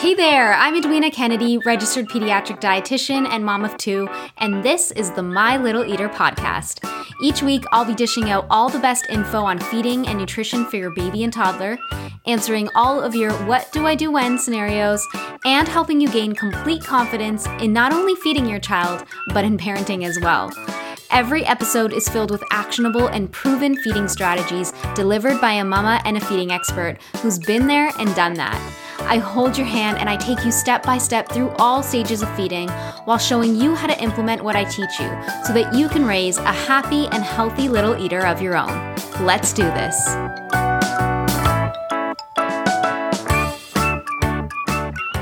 Hey there, I'm Edwina Kennedy, registered pediatric dietitian and mom of two, and this is the My Little Eater podcast. Each week, I'll be dishing out all the best info on feeding and nutrition for your baby and toddler, answering all of your what do I do when scenarios, and helping you gain complete confidence in not only feeding your child, but in parenting as well. Every episode is filled with actionable and proven feeding strategies delivered by a mama and a feeding expert who's been there and done that. I hold your hand and I take you step by step through all stages of feeding while showing you how to implement what I teach you so that you can raise a happy and healthy little eater of your own. Let's do this.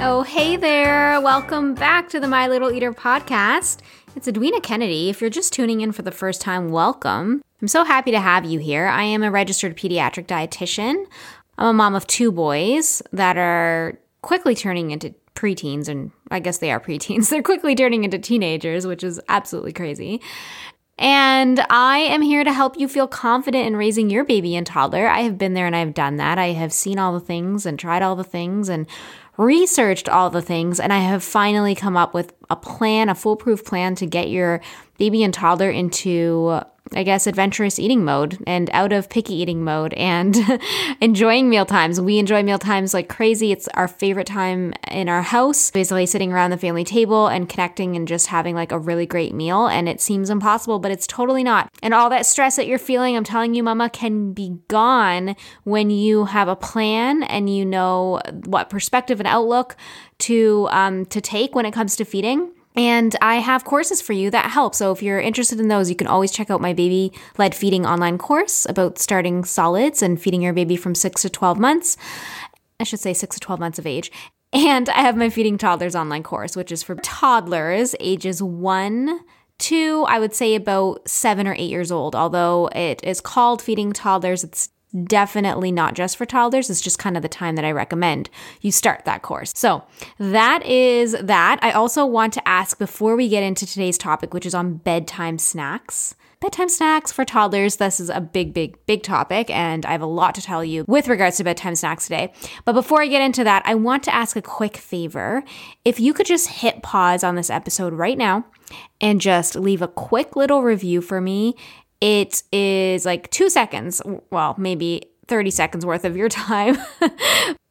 Oh, hey there. Welcome back to the My Little Eater podcast. It's Edwina Kennedy. If you're just tuning in for the first time, welcome. I'm so happy to have you here. I am a registered pediatric dietitian. I'm a mom of two boys that are quickly turning into preteens, and I guess they are preteens. They're quickly turning into teenagers, which is absolutely crazy. And I am here to help you feel confident in raising your baby and toddler. I have been there and I've done that. I have seen all the things and tried all the things and researched all the things. And I have finally come up with a plan, a foolproof plan to get your baby and toddler into I guess, adventurous eating mode and out of picky eating mode and enjoying meal times. We enjoy meal times like crazy. It's our favorite time in our house, basically sitting around the family table and connecting and just having like a really great meal. And it seems impossible, but it's totally not. And all that stress that you're feeling, I'm telling you, mama, can be gone when you have a plan and you know what perspective and outlook to um, to take when it comes to feeding and I have courses for you that help. So if you're interested in those, you can always check out my baby led feeding online course about starting solids and feeding your baby from six to 12 months. I should say six to 12 months of age. And I have my feeding toddlers online course, which is for toddlers ages one to, I would say, about seven or eight years old. Although it is called feeding toddlers, it's definitely not just for toddlers. It's just kind of the time that I recommend you start that course. So that is that. I also want to ask before we get into today's topic, which is on bedtime snacks. Bedtime snacks for toddlers. This is a big, big, big topic, and I have a lot to tell you with regards to bedtime snacks today. But before I get into that, I want to ask a quick favor. If you could just hit pause on this episode right now and just leave a quick little review for me it is like two seconds, well, maybe 30 seconds worth of your time.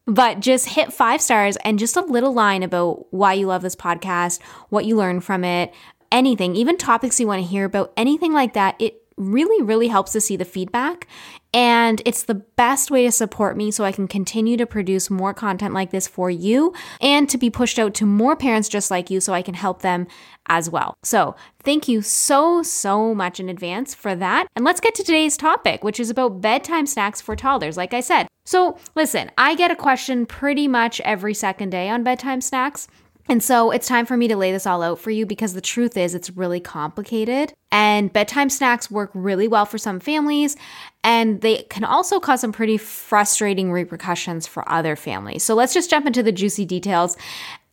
but just hit five stars and just a little line about why you love this podcast, what you learned from it, anything, even topics you want to hear about, anything like that. It really, really helps to see the feedback. And it's the best way to support me so I can continue to produce more content like this for you and to be pushed out to more parents just like you so I can help them as well. So, thank you so, so much in advance for that. And let's get to today's topic, which is about bedtime snacks for toddlers, like I said. So, listen, I get a question pretty much every second day on bedtime snacks. And so it's time for me to lay this all out for you because the truth is it's really complicated. And bedtime snacks work really well for some families, and they can also cause some pretty frustrating repercussions for other families. So let's just jump into the juicy details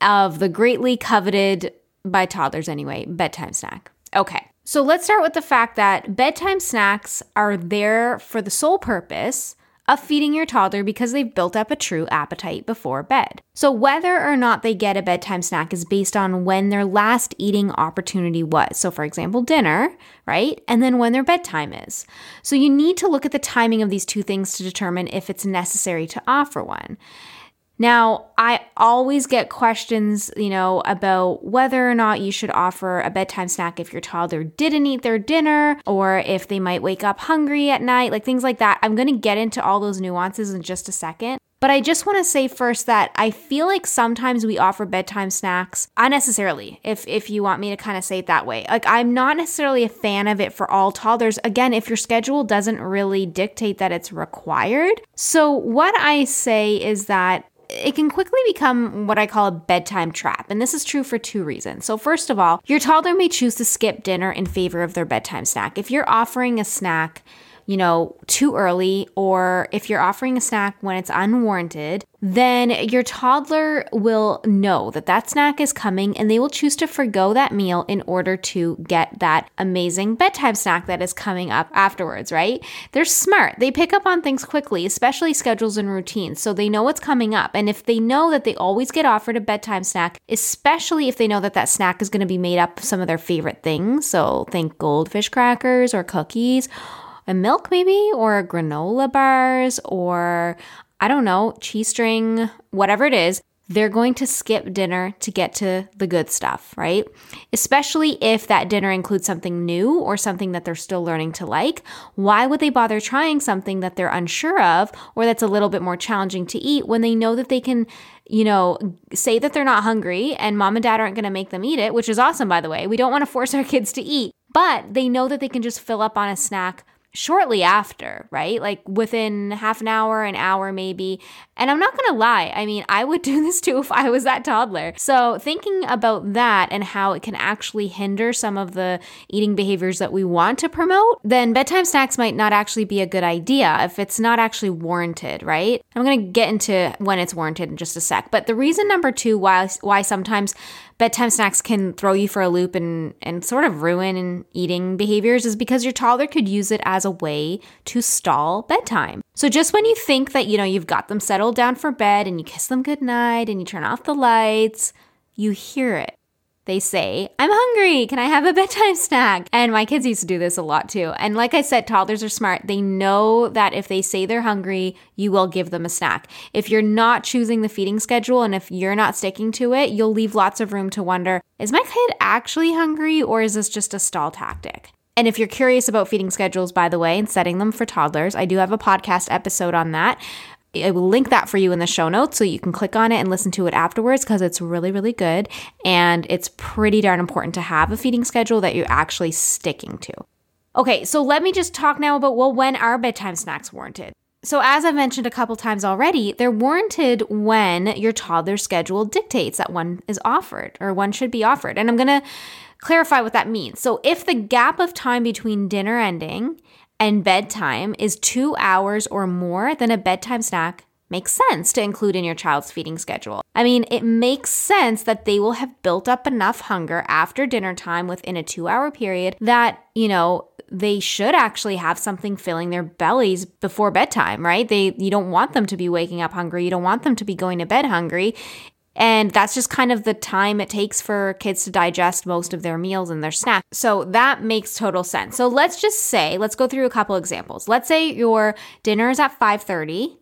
of the greatly coveted, by toddlers anyway, bedtime snack. Okay. So let's start with the fact that bedtime snacks are there for the sole purpose of feeding your toddler because they've built up a true appetite before bed. So, whether or not they get a bedtime snack is based on when their last eating opportunity was. So, for example, dinner, right? And then when their bedtime is. So, you need to look at the timing of these two things to determine if it's necessary to offer one. Now, I always get questions, you know, about whether or not you should offer a bedtime snack if your toddler didn't eat their dinner or if they might wake up hungry at night, like things like that. I'm going to get into all those nuances in just a second. But I just want to say first that I feel like sometimes we offer bedtime snacks unnecessarily, if if you want me to kind of say it that way. Like I'm not necessarily a fan of it for all toddlers. Again, if your schedule doesn't really dictate that it's required. So what I say is that it can quickly become what I call a bedtime trap. And this is true for two reasons. So, first of all, your toddler may choose to skip dinner in favor of their bedtime snack. If you're offering a snack you know, too early, or if you're offering a snack when it's unwarranted, then your toddler will know that that snack is coming and they will choose to forego that meal in order to get that amazing bedtime snack that is coming up afterwards, right? They're smart. They pick up on things quickly, especially schedules and routines. So they know what's coming up. And if they know that they always get offered a bedtime snack, especially if they know that that snack is going to be made up of some of their favorite things, so think goldfish crackers or cookies a milk maybe or granola bars or I don't know, cheese string, whatever it is, they're going to skip dinner to get to the good stuff, right? Especially if that dinner includes something new or something that they're still learning to like. Why would they bother trying something that they're unsure of or that's a little bit more challenging to eat when they know that they can, you know, say that they're not hungry and mom and dad aren't going to make them eat it, which is awesome, by the way. We don't want to force our kids to eat, but they know that they can just fill up on a snack shortly after, right? Like within half an hour, an hour maybe. And I'm not gonna lie, I mean, I would do this too if I was that toddler. So, thinking about that and how it can actually hinder some of the eating behaviors that we want to promote, then bedtime snacks might not actually be a good idea if it's not actually warranted, right? I'm gonna get into when it's warranted in just a sec. But the reason number two why why sometimes bedtime snacks can throw you for a loop and, and sort of ruin eating behaviors is because your toddler could use it as a way to stall bedtime. So just when you think that, you know, you've got them settled down for bed and you kiss them goodnight and you turn off the lights, you hear it. They say, I'm hungry. Can I have a bedtime snack? And my kids used to do this a lot too. And like I said, toddlers are smart. They know that if they say they're hungry, you will give them a snack. If you're not choosing the feeding schedule and if you're not sticking to it, you'll leave lots of room to wonder, is my kid actually hungry or is this just a stall tactic? And if you're curious about feeding schedules, by the way, and setting them for toddlers, I do have a podcast episode on that. I will link that for you in the show notes so you can click on it and listen to it afterwards because it's really, really good. And it's pretty darn important to have a feeding schedule that you're actually sticking to. Okay, so let me just talk now about well, when are bedtime snacks warranted? So, as I've mentioned a couple times already, they're warranted when your toddler's schedule dictates that one is offered or one should be offered. And I'm to clarify what that means. So, if the gap of time between dinner ending and bedtime is two hours or more, then a bedtime snack makes sense to include in your child's feeding schedule. I mean, it makes sense that they will have built up enough hunger after dinner time within a two hour period that, you know, they should actually have something filling their bellies before bedtime, right? They you don't want them to be waking up hungry. You don't want them to be going to bed hungry. And that's just kind of the time it takes for kids to digest most of their meals and their snacks. So that makes total sense. So let's just say, let's go through a couple examples. Let's say your dinner is at 5:30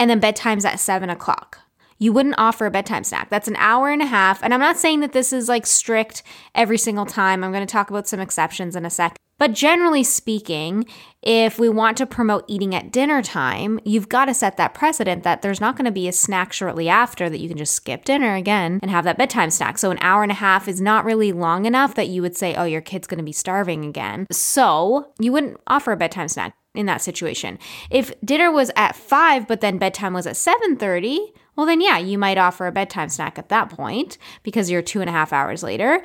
and then bedtime's at seven o'clock. You wouldn't offer a bedtime snack. That's an hour and a half. And I'm not saying that this is like strict every single time. I'm going to talk about some exceptions in a sec. But generally speaking, if we want to promote eating at dinner time, you've got to set that precedent that there's not going to be a snack shortly after that you can just skip dinner again and have that bedtime snack. So an hour and a half is not really long enough that you would say, oh, your kid's going to be starving again. So you wouldn't offer a bedtime snack in that situation. If dinner was at 5 but then bedtime was at 7:30, well then yeah, you might offer a bedtime snack at that point because you're two and a half hours later.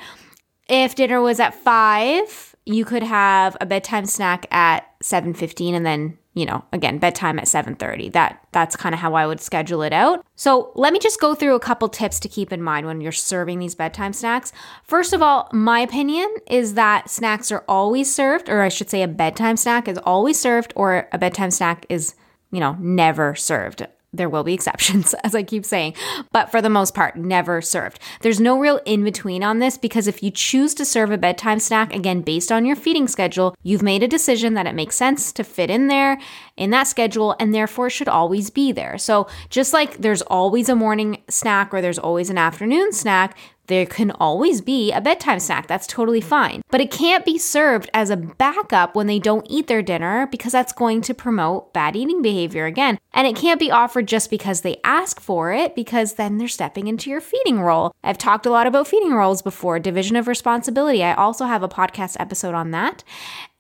If dinner was at 5 you could have a bedtime snack at 7:15 and then, you know, again, bedtime at 7:30. That that's kind of how I would schedule it out. So, let me just go through a couple tips to keep in mind when you're serving these bedtime snacks. First of all, my opinion is that snacks are always served or I should say a bedtime snack is always served or a bedtime snack is, you know, never served. There will be exceptions, as I keep saying, but for the most part, never served. There's no real in between on this because if you choose to serve a bedtime snack, again, based on your feeding schedule, you've made a decision that it makes sense to fit in there in that schedule and therefore should always be there. So, just like there's always a morning snack or there's always an afternoon snack, there can always be a bedtime snack. That's totally fine. But it can't be served as a backup when they don't eat their dinner because that's going to promote bad eating behavior again. And it can't be offered just because they ask for it because then they're stepping into your feeding role. I've talked a lot about feeding roles before, division of responsibility. I also have a podcast episode on that.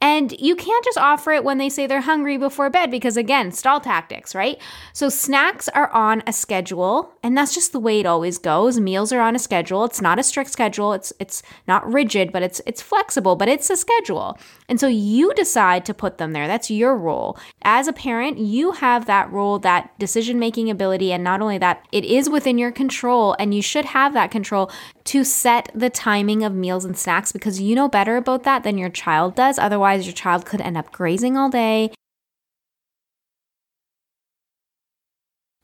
And you can't just offer it when they say they're hungry before bed because, again, stall tactics, right? So snacks are on a schedule, and that's just the way it always goes. Meals are on a schedule. It's not a strict schedule. It's it's not rigid, but it's it's flexible, but it's a schedule. And so you decide to put them there. That's your role. As a parent, you have that role, that decision making ability. And not only that, it is within your control, and you should have that control to set the timing of meals and snacks because you know better about that than your child does. Otherwise, your child could end up grazing all day.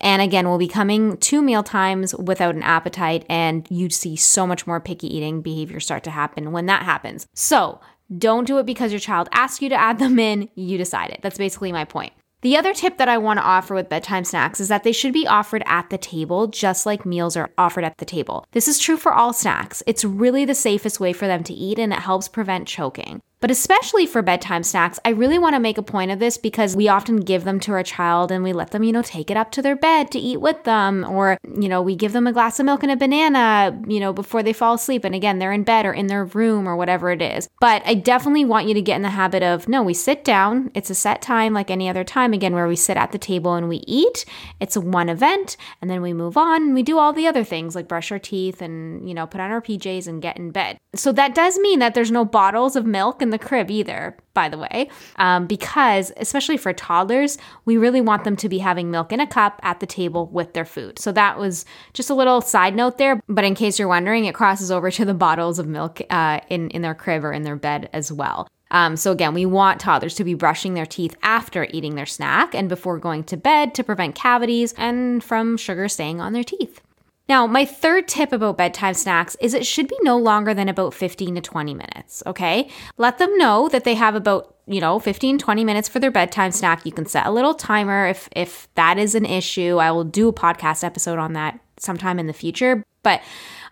And again, we'll be coming to meal times without an appetite, and you'd see so much more picky eating behavior start to happen when that happens. So, don't do it because your child asked you to add them in, you decide it. That's basically my point. The other tip that I want to offer with bedtime snacks is that they should be offered at the table, just like meals are offered at the table. This is true for all snacks. It's really the safest way for them to eat and it helps prevent choking. But especially for bedtime snacks, I really want to make a point of this because we often give them to our child and we let them, you know, take it up to their bed to eat with them. Or, you know, we give them a glass of milk and a banana, you know, before they fall asleep. And again, they're in bed or in their room or whatever it is. But I definitely want you to get in the habit of no, we sit down. It's a set time like any other time, again, where we sit at the table and we eat. It's one event. And then we move on and we do all the other things like brush our teeth and, you know, put on our PJs and get in bed. So that does mean that there's no bottles of milk in the crib either, by the way, um, because especially for toddlers, we really want them to be having milk in a cup at the table with their food. So that was just a little side note there. But in case you're wondering, it crosses over to the bottles of milk uh, in in their crib or in their bed as well. Um, so, again, we want toddlers to be brushing their teeth after eating their snack and before going to bed to prevent cavities and from sugar staying on their teeth. Now, my third tip about bedtime snacks is it should be no longer than about 15 to 20 minutes, okay? Let them know that they have about, you know, 15 20 minutes for their bedtime snack. You can set a little timer if if that is an issue. I will do a podcast episode on that sometime in the future, but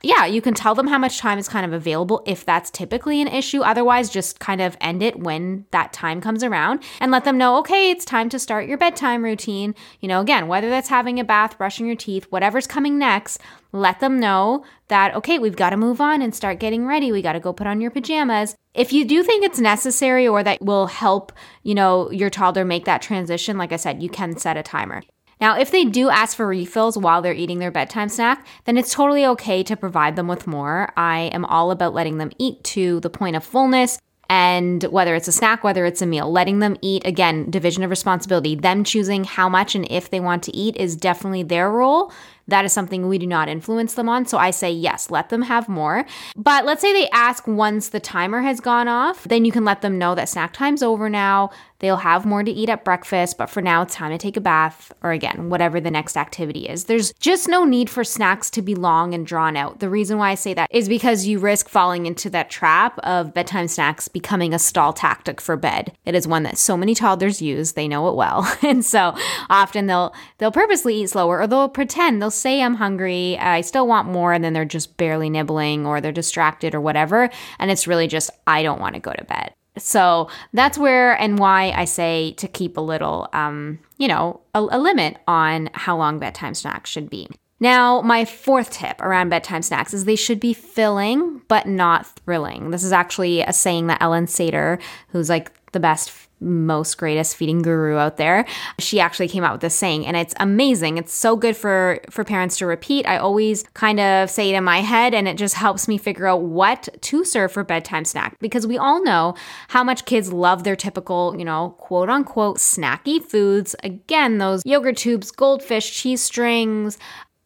yeah, you can tell them how much time is kind of available if that's typically an issue. Otherwise, just kind of end it when that time comes around and let them know, okay, it's time to start your bedtime routine. You know, again, whether that's having a bath, brushing your teeth, whatever's coming next, let them know that, okay, we've got to move on and start getting ready. We got to go put on your pajamas. If you do think it's necessary or that will help, you know, your toddler make that transition, like I said, you can set a timer. Now, if they do ask for refills while they're eating their bedtime snack, then it's totally okay to provide them with more. I am all about letting them eat to the point of fullness. And whether it's a snack, whether it's a meal, letting them eat, again, division of responsibility, them choosing how much and if they want to eat is definitely their role. That is something we do not influence them on. So I say, yes, let them have more. But let's say they ask once the timer has gone off, then you can let them know that snack time's over now. They'll have more to eat at breakfast, but for now it's time to take a bath or again, whatever the next activity is. There's just no need for snacks to be long and drawn out. The reason why I say that is because you risk falling into that trap of bedtime snacks becoming a stall tactic for bed. It is one that so many toddlers use, they know it well. and so often they'll they'll purposely eat slower or they'll pretend they'll say I'm hungry, I still want more and then they're just barely nibbling or they're distracted or whatever, and it's really just I don't want to go to bed. So that's where and why I say to keep a little, um, you know, a, a limit on how long bedtime snacks should be. Now, my fourth tip around bedtime snacks is they should be filling but not thrilling. This is actually a saying that Ellyn Satter, who's like the best most greatest feeding guru out there. She actually came out with this saying and it's amazing. It's so good for for parents to repeat. I always kind of say it in my head and it just helps me figure out what to serve for bedtime snack because we all know how much kids love their typical, you know, quote unquote snacky foods. Again, those yogurt tubes, goldfish, cheese strings,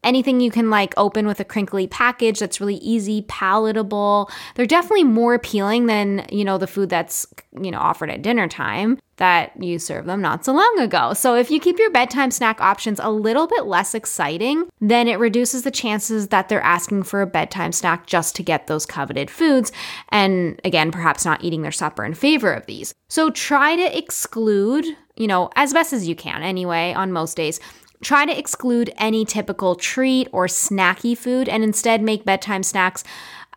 anything you can like open with a crinkly package that's really easy, palatable. They're definitely more appealing than, you know, the food that's, you know, offered at dinner time that you served them not so long ago. So if you keep your bedtime snack options a little bit less exciting, then it reduces the chances that they're asking for a bedtime snack just to get those coveted foods and again, perhaps not eating their supper in favor of these. So try to exclude you know, as best as you can anyway, on most days, Try to exclude any typical treat or snacky food and instead make bedtime snacks.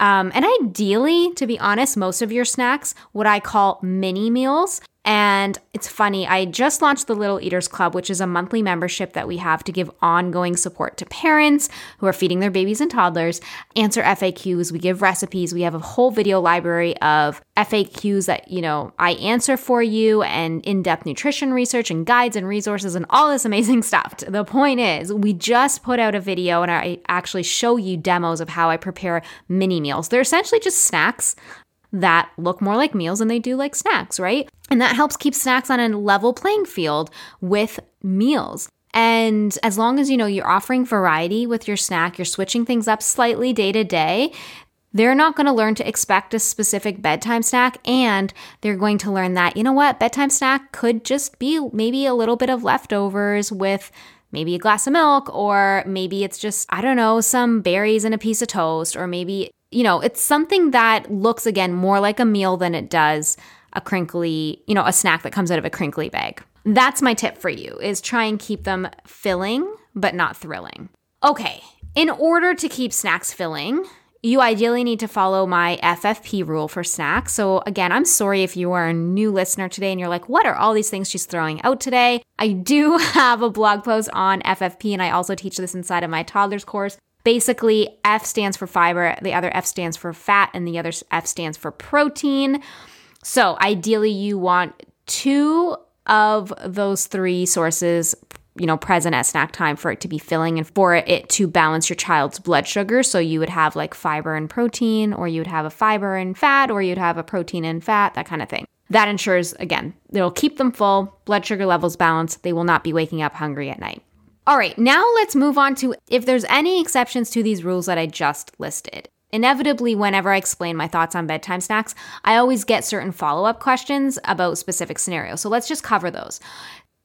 Um, and ideally, to be honest, most of your snacks, what I call mini meals. And it's funny, I just launched the Little Eaters Club, which is a monthly membership that we have to give ongoing support to parents who are feeding their babies and toddlers, answer FAQs, we give recipes, we have a whole video library of FAQs that, you know, I answer for you and in-depth nutrition research and guides and resources and all this amazing stuff. The point is, we just put out a video and I actually show you demos of how I prepare mini meals. They're essentially just snacks that look more like meals than they do like snacks, right? And that helps keep snacks on a level playing field with meals. And as long as you know you're offering variety with your snack, you're switching things up slightly day to day, they're not going to learn to expect a specific bedtime snack and they're going to learn that, you know what, bedtime snack could just be maybe a little bit of leftovers with maybe a glass of milk, or maybe it's just, I don't know, some berries and a piece of toast, or maybe you know, it's something that looks again more like a meal than it does a crinkly, you know, a snack that comes out of a crinkly bag. That's my tip for you is try and keep them filling but not thrilling. Okay, in order to keep snacks filling, you ideally need to follow my FFP rule for snacks. So, again, I'm sorry if you are a new listener today and you're like, what are all these things she's throwing out today? I do have a blog post on FFP, and I also teach this inside of my toddlers course. Basically, F stands for fiber, the other F stands for fat, and the other F stands for protein. So, ideally, you want two of those three sources you know present at snack time for it to be filling and for it to balance your child's blood sugar. So you would have like fiber and protein or you would have a fiber and fat or you'd have a protein and fat that kind of thing. That ensures again it'll keep them full blood sugar levels balanced they will not be waking up hungry at night all right, now let's move on to if there's any exceptions to these rules that I just listed. Inevitably, whenever I explain my thoughts on bedtime snacks, I always get certain follow up questions about specific scenarios. So let's just cover those.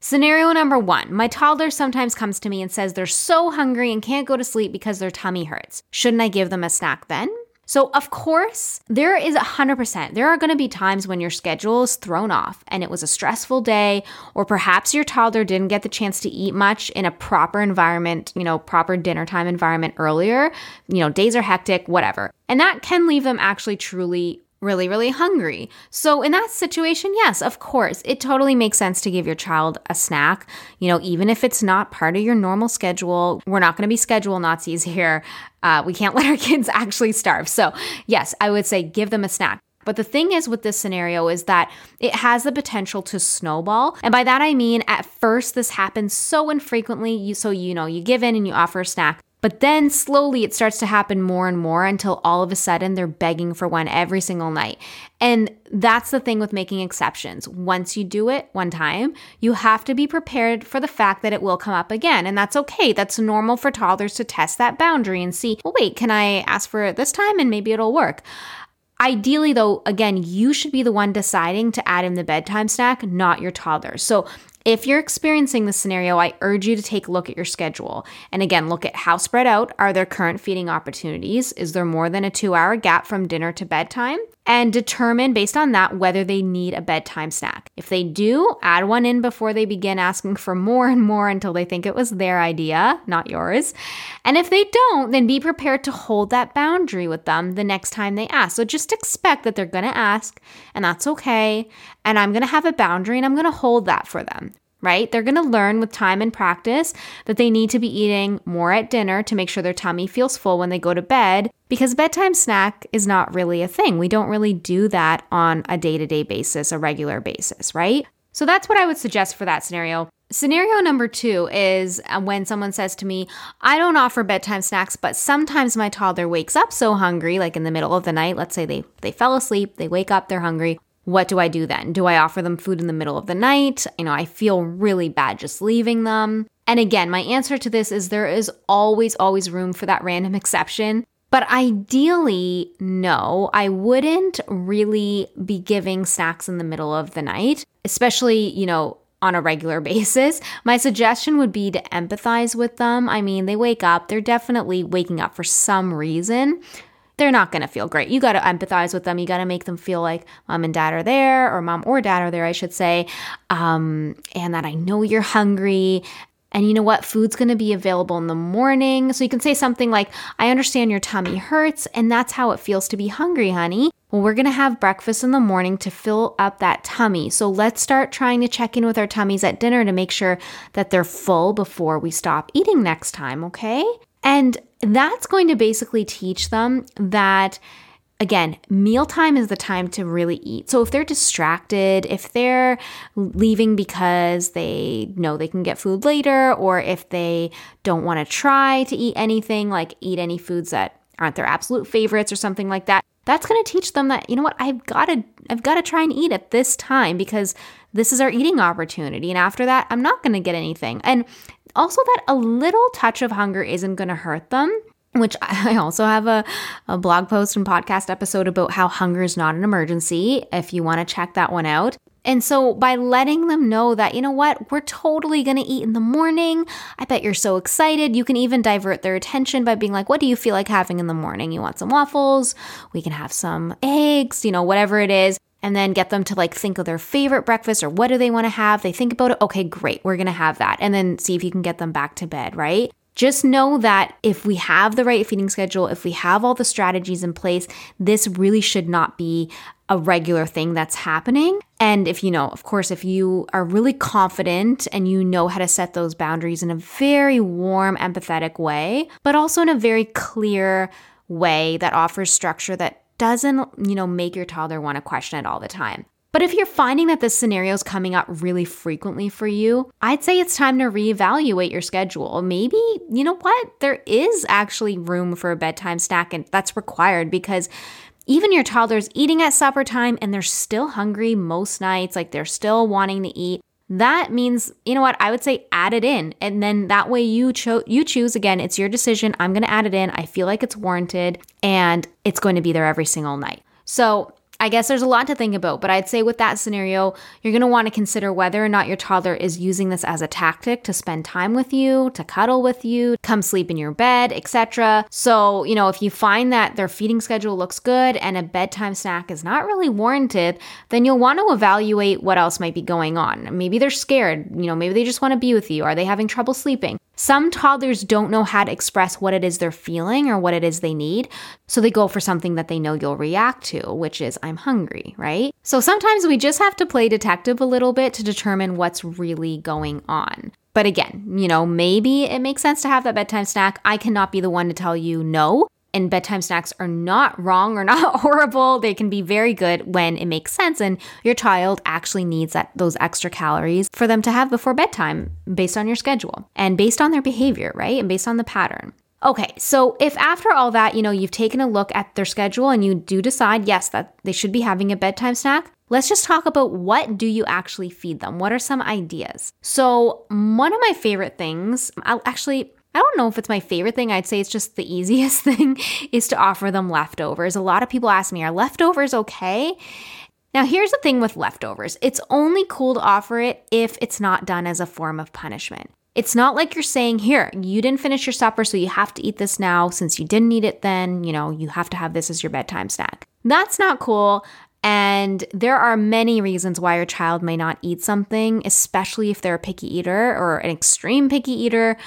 Scenario number one My toddler sometimes comes to me and says they're so hungry and can't go to sleep because their tummy hurts. Shouldn't I give them a snack then? So, of course, there is 100%. There are going to be times when your schedule is thrown off and it was a stressful day, or perhaps your toddler didn't get the chance to eat much in a proper environment, you know, proper dinner time environment earlier. You know, days are hectic, whatever. And that can leave them actually truly really, really hungry. So, in that situation, yes, of course, it totally makes sense to give your child a snack. You know, even if it's not part of your normal schedule, we're not going to be schedule Nazis here. Uh, we can't let our kids actually starve. So, yes, I would say give them a snack. But the thing is with this scenario is that it has the potential to snowball. And by that I mean at first this happens so infrequently, you so you know, you give in and you offer a snack. But then slowly it starts to happen more and more until all of a sudden they're begging for one every single night. And that's the thing with making exceptions. Once you do it one time, you have to be prepared for the fact that it will come up again. And that's okay. That's normal for toddlers to test that boundary and see, well, wait, can I ask for it this time and maybe it'll work? Ideally, though, again, you should be the one deciding to add in the bedtime snack, not your toddler. So if you're experiencing this scenario, I urge you to take a look at your schedule. And again, look at how spread out are their current feeding opportunities? Is there more than a two hour gap from dinner to bedtime? And determine based on that whether they need a bedtime snack. If they do, add one in before they begin asking for more and more until they think it was their idea, not yours. And if they don't, then be prepared to hold that boundary with them the next time they ask. So just expect that they're gonna ask, and that's okay. And I'm gonna have a boundary and I'm gonna hold that for them right? They're going to learn with time and practice that they need to be eating more at dinner to make sure their tummy feels full when they go to bed because bedtime snack is not really a thing. We don't really do that on a day to day basis, a regular basis, right? So that's what I would suggest for that scenario. Scenario number two is uh, when someone says to me, I don't offer bedtime snacks, but sometimes my toddler wakes up so hungry, like in the middle of the night. Let's say they, they fell asleep, they wake up, they're hungry what do I do then? Do I offer them food in the middle of the night? You know, I feel really bad just leaving them. And again, my answer to this is there is always, always room for that random exception. But ideally, no, I wouldn't really be giving snacks in the middle of the night, especially, you know, on a regular basis. My suggestion would be to empathize with them. I mean, they wake up, they're definitely waking up for some reason they're not going to feel great. You got to empathize with them. You got to make them feel like mom and dad are there, or mom or dad are there, I should say, um, and that I know you're hungry. And you know what? Food's going to be available in the morning. So you can say something like, I understand your tummy hurts, and that's how it feels to be hungry, honey. Well, we're going to have breakfast in the morning to fill up that tummy. So let's start trying to check in with our tummies at dinner to make sure that they're full before we stop eating next time, okay? And that's going to basically teach them that again, mealtime is the time to really eat. So if they're distracted, if they're leaving because they know they can get food later, or if they don't want to try to eat anything, like eat any foods that aren't their absolute favorites or something like that, that's going to teach them that, you know what, I've got to I've got to try and eat at this time because this is our eating opportunity. And after that, I'm not going to get anything. And also that a little touch of hunger isn't going to hurt them which I also have a, a blog post and podcast episode about how hunger is not an emergency, if you want to check that one out. And so, by letting them know that, you know what, we're totally gonna eat in the morning. I bet you're so excited. You can even divert their attention by being like, what do you feel like having in the morning? You want some waffles? We can have some eggs, you know, whatever it is. And then get them to like think of their favorite breakfast or what do they wanna have? They think about it. Okay, great, we're gonna have that. And then see if you can get them back to bed, right? Just know that if we have the right feeding schedule, if we have all the strategies in place, this really should not be a regular thing that's happening. And if you know, of course, if you are really confident and you know how to set those boundaries in a very warm, empathetic way, but also in a very clear way that offers structure that doesn't, you know, make your toddler want to question it all the time. But if you're finding that this scenario is coming up really frequently for you, I'd say it's time to reevaluate your schedule. Maybe, you know what? There is actually room for a bedtime snack and that's required because even your toddler's eating at supper time and they're still hungry most nights, like they're still wanting to eat. That means, you know what? I would say add it in. And then that way you cho- you choose again, it's your decision. I'm going to add it in. I feel like it's warranted and it's going to be there every single night. So, I guess there's a lot to think about, but I'd say with that scenario, you're going to want to consider whether or not your toddler is using this as a tactic to spend time with you, to cuddle with you, come sleep in your bed, etc. So, you know, if you find that their feeding schedule looks good and a bedtime snack is not really warranted, then you'll want to evaluate what else might be going on. Maybe they're scared, you know, maybe they just want to be with you. Are they having trouble sleeping? Some toddlers don't know how to express what it is they're feeling or what it is they need, so they go for something that they know you'll react to, which is, I'm hungry, right? So sometimes we just have to play detective a little bit to determine what's really going on. But again, you know, maybe it makes sense to have that bedtime snack. I cannot be the one to tell you no and bedtime snacks are not wrong or not horrible. They can be very good when it makes sense and your child actually needs that those extra calories for them to have before bedtime based on your schedule and based on their behavior, right? And based on the pattern. Okay, so if after all that, you know, you've taken a look at their schedule and you do decide, yes, that they should be having a bedtime snack, let's just talk about what do you actually feed them? What are some ideas? So, one of my favorite things, I'll actually I don't know if it's my favorite thing. I'd say it's just the easiest thing is to offer them leftovers. A lot of people ask me, are leftovers okay? Now, here's the thing with leftovers it's only cool to offer it if it's not done as a form of punishment. It's not like you're saying, here, you didn't finish your supper, so you have to eat this now. Since you didn't eat it then, you know, you have to have this as your bedtime snack. That's not cool. And there are many reasons why your child may not eat something, especially if they're a picky eater or an extreme picky eater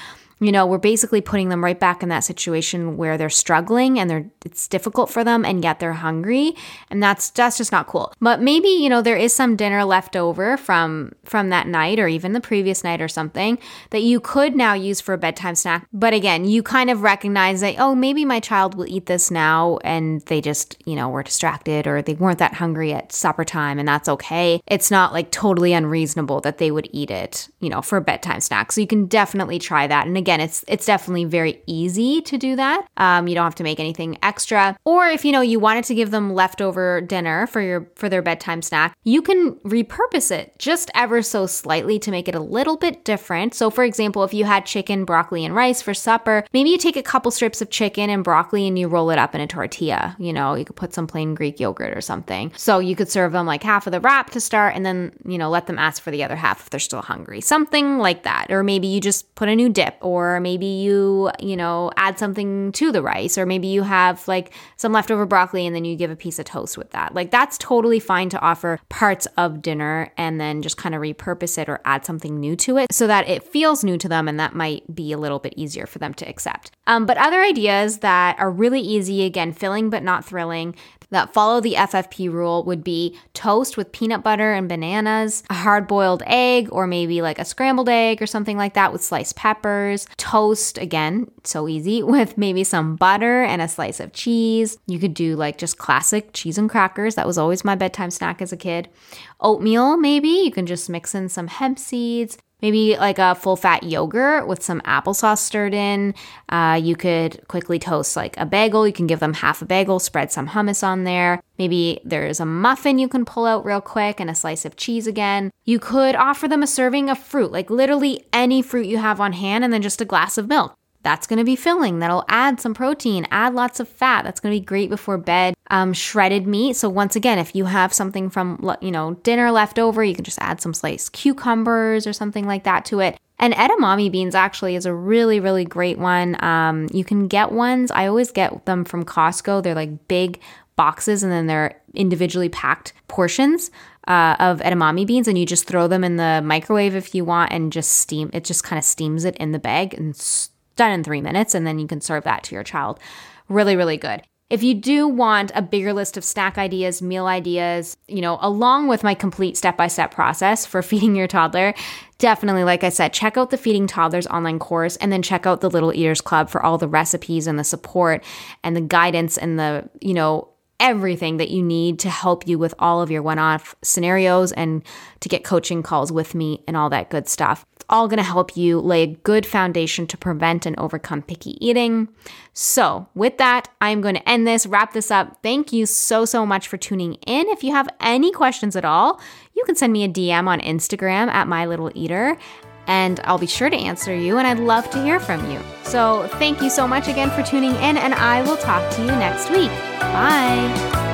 you know, we're basically putting them right back in that situation where they're struggling and they're it's difficult for them and yet they're hungry and that's that's just not cool. But maybe, you know, there is some dinner left over from from that night or even the previous night or something that you could now use for a bedtime snack. But again, you kind of recognize that oh, maybe my child will eat this now and they just, you know, were distracted or they weren't that hungry at supper time and that's okay. It's not like totally unreasonable that they would eat it, you know, for a bedtime snack. So you can definitely try that. And again, again, it's it's definitely very easy to do that. Um, you don't have to make anything extra. Or if you know you wanted to give them leftover dinner for your for their bedtime snack, you can repurpose it just ever so slightly to make it a little bit different. So for example, if you had chicken, broccoli, and rice for supper, maybe you take a couple strips of chicken and broccoli and you roll it up in a tortilla. You know, you could put some plain Greek yogurt or something. So you could serve them like half of the wrap to start and then, you know, let them ask for the other half if they're still hungry. Something like that. Or maybe you just put a new dip or or maybe you, you know, add something to the rice, or maybe you have like some leftover broccoli and then you give a piece of toast with that. Like that's totally fine to offer parts of dinner and then just kind of repurpose it or add something new to it so that it feels new to them and that might be a little bit easier for them to accept. Um, but other ideas that are really easy, again, filling but not thrilling, that follow the FFP rule would be toast with peanut butter and bananas, a hard boiled egg, or maybe like a scrambled egg or something like that with sliced peppers, toast, again, so easy, with maybe some butter and a slice of cheese. You could do like just classic cheese and crackers. That was always my bedtime snack as a kid. Oatmeal, maybe. You can just mix in some hemp seeds, Maybe like a full fat yogurt with some applesauce stirred in. Uh, you could quickly toast like a bagel. You can give them half a bagel, spread some hummus on there. Maybe there's a muffin you can pull out real quick and a slice of cheese again. You could offer them a serving of fruit, like literally any fruit you have on hand, and then just a glass of milk that's going to be filling. That'll add some protein, add lots of fat. That's going to be great before bed. Um, shredded meat. So once again, if you have something from you know dinner left over, you can just add some sliced cucumbers or something like that to it. And edamame beans actually is a really, really great one. Um, you can get ones. I always get them from Costco. They're like big boxes and then they're individually packed portions uh, of edamame beans and you just throw them in the microwave if you want and just steam it just kind of steams it in the bag and done in three minutes, and then you can serve that to your child. Really, really good. If you do want a bigger list of snack ideas, meal ideas, you know, along with my complete step by step process for feeding your toddler, definitely, like I said, check out the Feeding Toddlers online course and then check out the Little Eaters Club for all the recipes and the support and the guidance and the, you know, everything that you need to help you with all of your one off scenarios and to get coaching calls with me and all that good stuff. All going to help you lay a good foundation to prevent and overcome picky eating. So, with that, I'm going to end this, wrap this up. Thank you so, so much for tuning in. If you have any questions at all, you can send me a DM on Instagram at My Little Eater and I'll be sure to answer you, and I'd love to hear from you. So, thank you so much again for tuning in, and I will talk to you next week. Bye.